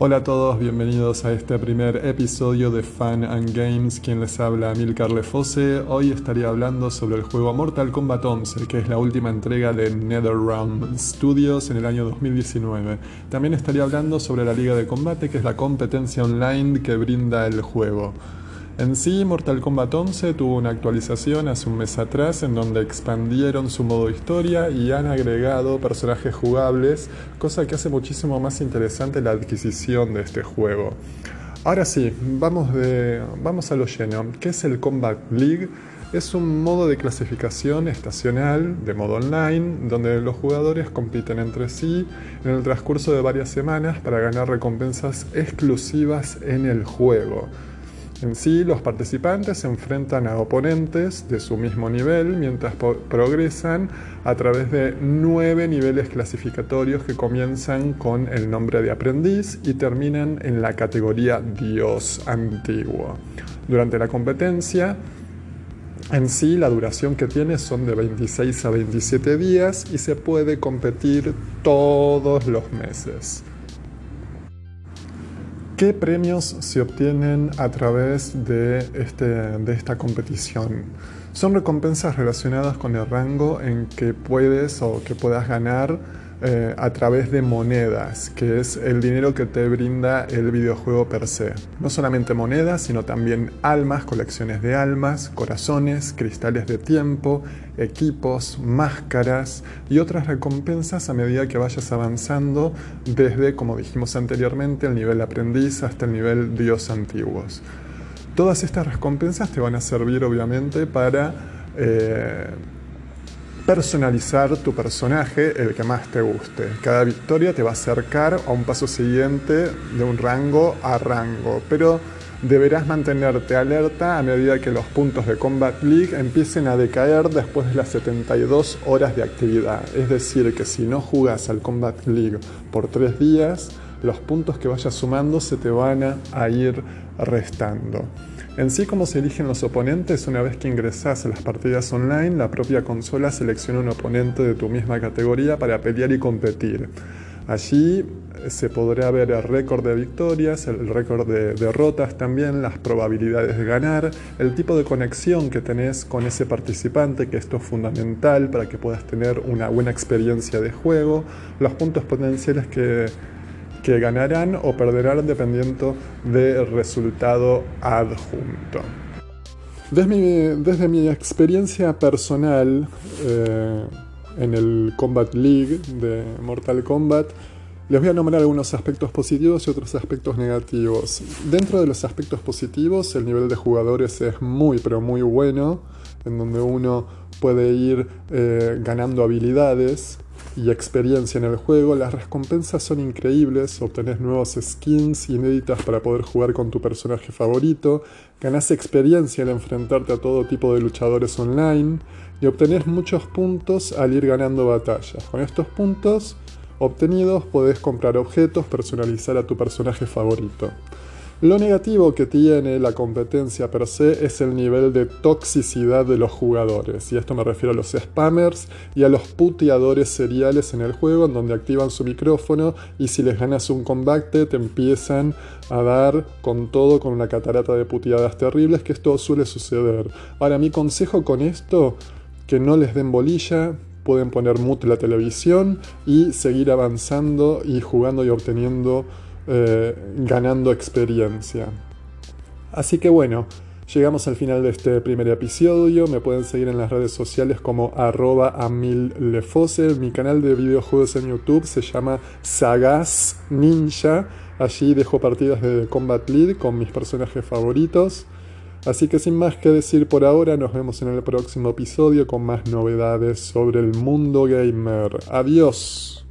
Hola a todos, bienvenidos a este primer episodio de Fan and Games. Quien les habla, Milcar Lefose. Hoy estaría hablando sobre el juego Mortal Kombat 11, que es la última entrega de NetherRealm Studios en el año 2019. También estaría hablando sobre la Liga de Combate, que es la competencia online que brinda el juego. En sí, Mortal Kombat 11 tuvo una actualización hace un mes atrás en donde expandieron su modo historia y han agregado personajes jugables, cosa que hace muchísimo más interesante la adquisición de este juego. Ahora sí, vamos, vamos a lo lleno. ¿Qué es el Combat League? Es un modo de clasificación estacional, de modo online, donde los jugadores compiten entre sí en el transcurso de varias semanas para ganar recompensas exclusivas en el juego. En sí, los participantes se enfrentan a oponentes de su mismo nivel mientras progresan a través de nueve niveles clasificatorios que comienzan con el nombre de aprendiz y terminan en la categoría Dios antiguo. Durante la competencia, en sí, la duración que tiene son de 26 a 27 días y se puede competir todos los meses. ¿Qué premios se obtienen a través de, este, de esta competición? Son recompensas relacionadas con el rango en que puedes o que puedas ganar eh, a través de monedas, que es el dinero que te brinda el videojuego per se. No solamente monedas, sino también almas, colecciones de almas, corazones, cristales de tiempo, equipos, máscaras y otras recompensas a medida que vayas avanzando desde, como dijimos anteriormente, el nivel aprendiz hasta el nivel dios antiguos. Todas estas recompensas te van a servir obviamente para eh, personalizar tu personaje el que más te guste. Cada victoria te va a acercar a un paso siguiente de un rango a rango, pero deberás mantenerte alerta a medida que los puntos de Combat League empiecen a decaer después de las 72 horas de actividad. Es decir, que si no jugas al Combat League por 3 días, los puntos que vayas sumando se te van a ir restando. En sí, como se eligen los oponentes, una vez que ingresas a las partidas online, la propia consola selecciona un oponente de tu misma categoría para pelear y competir. Allí eh, se podrá ver el récord de victorias, el récord de derrotas también, las probabilidades de ganar, el tipo de conexión que tenés con ese participante, que esto es fundamental para que puedas tener una buena experiencia de juego, los puntos potenciales que que ganarán o perderán dependiendo del resultado adjunto. Desde mi, experiencia personal eh, en el Combat League de Mortal Kombat, les voy a nombrar algunos aspectos positivos y otros aspectos negativos. Dentro de los aspectos positivos, el nivel de jugadores es muy, pero muy bueno, en donde uno puede ir eh, ganando habilidades y experiencia en el juego, las recompensas son increíbles, obtenés nuevos skins inéditas para poder jugar con tu personaje favorito, ganás experiencia al enfrentarte a todo tipo de luchadores online y obtenés muchos puntos al ir ganando batallas. Con estos puntos obtenidos podés comprar objetos, personalizar a tu personaje favorito. Lo negativo que tiene la competencia per se es el nivel de toxicidad de los jugadores, y esto me refiero a los spammers y a los puteadores seriales en el juego, en donde activan su micrófono y si les ganas un combate te empiezan a dar con todo con una catarata de puteadas terribles, que esto suele suceder. Ahora, mi consejo con esto, que no les den bolilla, pueden poner mute la televisión y seguir avanzando y jugando y obteniendo eh, ganando experiencia. Así que bueno, llegamos al final de este primer episodio. Me pueden seguir en las redes sociales como arroba amillefose. Mi canal de videojuegos en YouTube se llama Sagas Ninja. Allí dejo partidas de Combat League con mis personajes favoritos. Así que sin más que decir por ahora, nos vemos en el próximo episodio con más novedades sobre el mundo gamer. Adiós.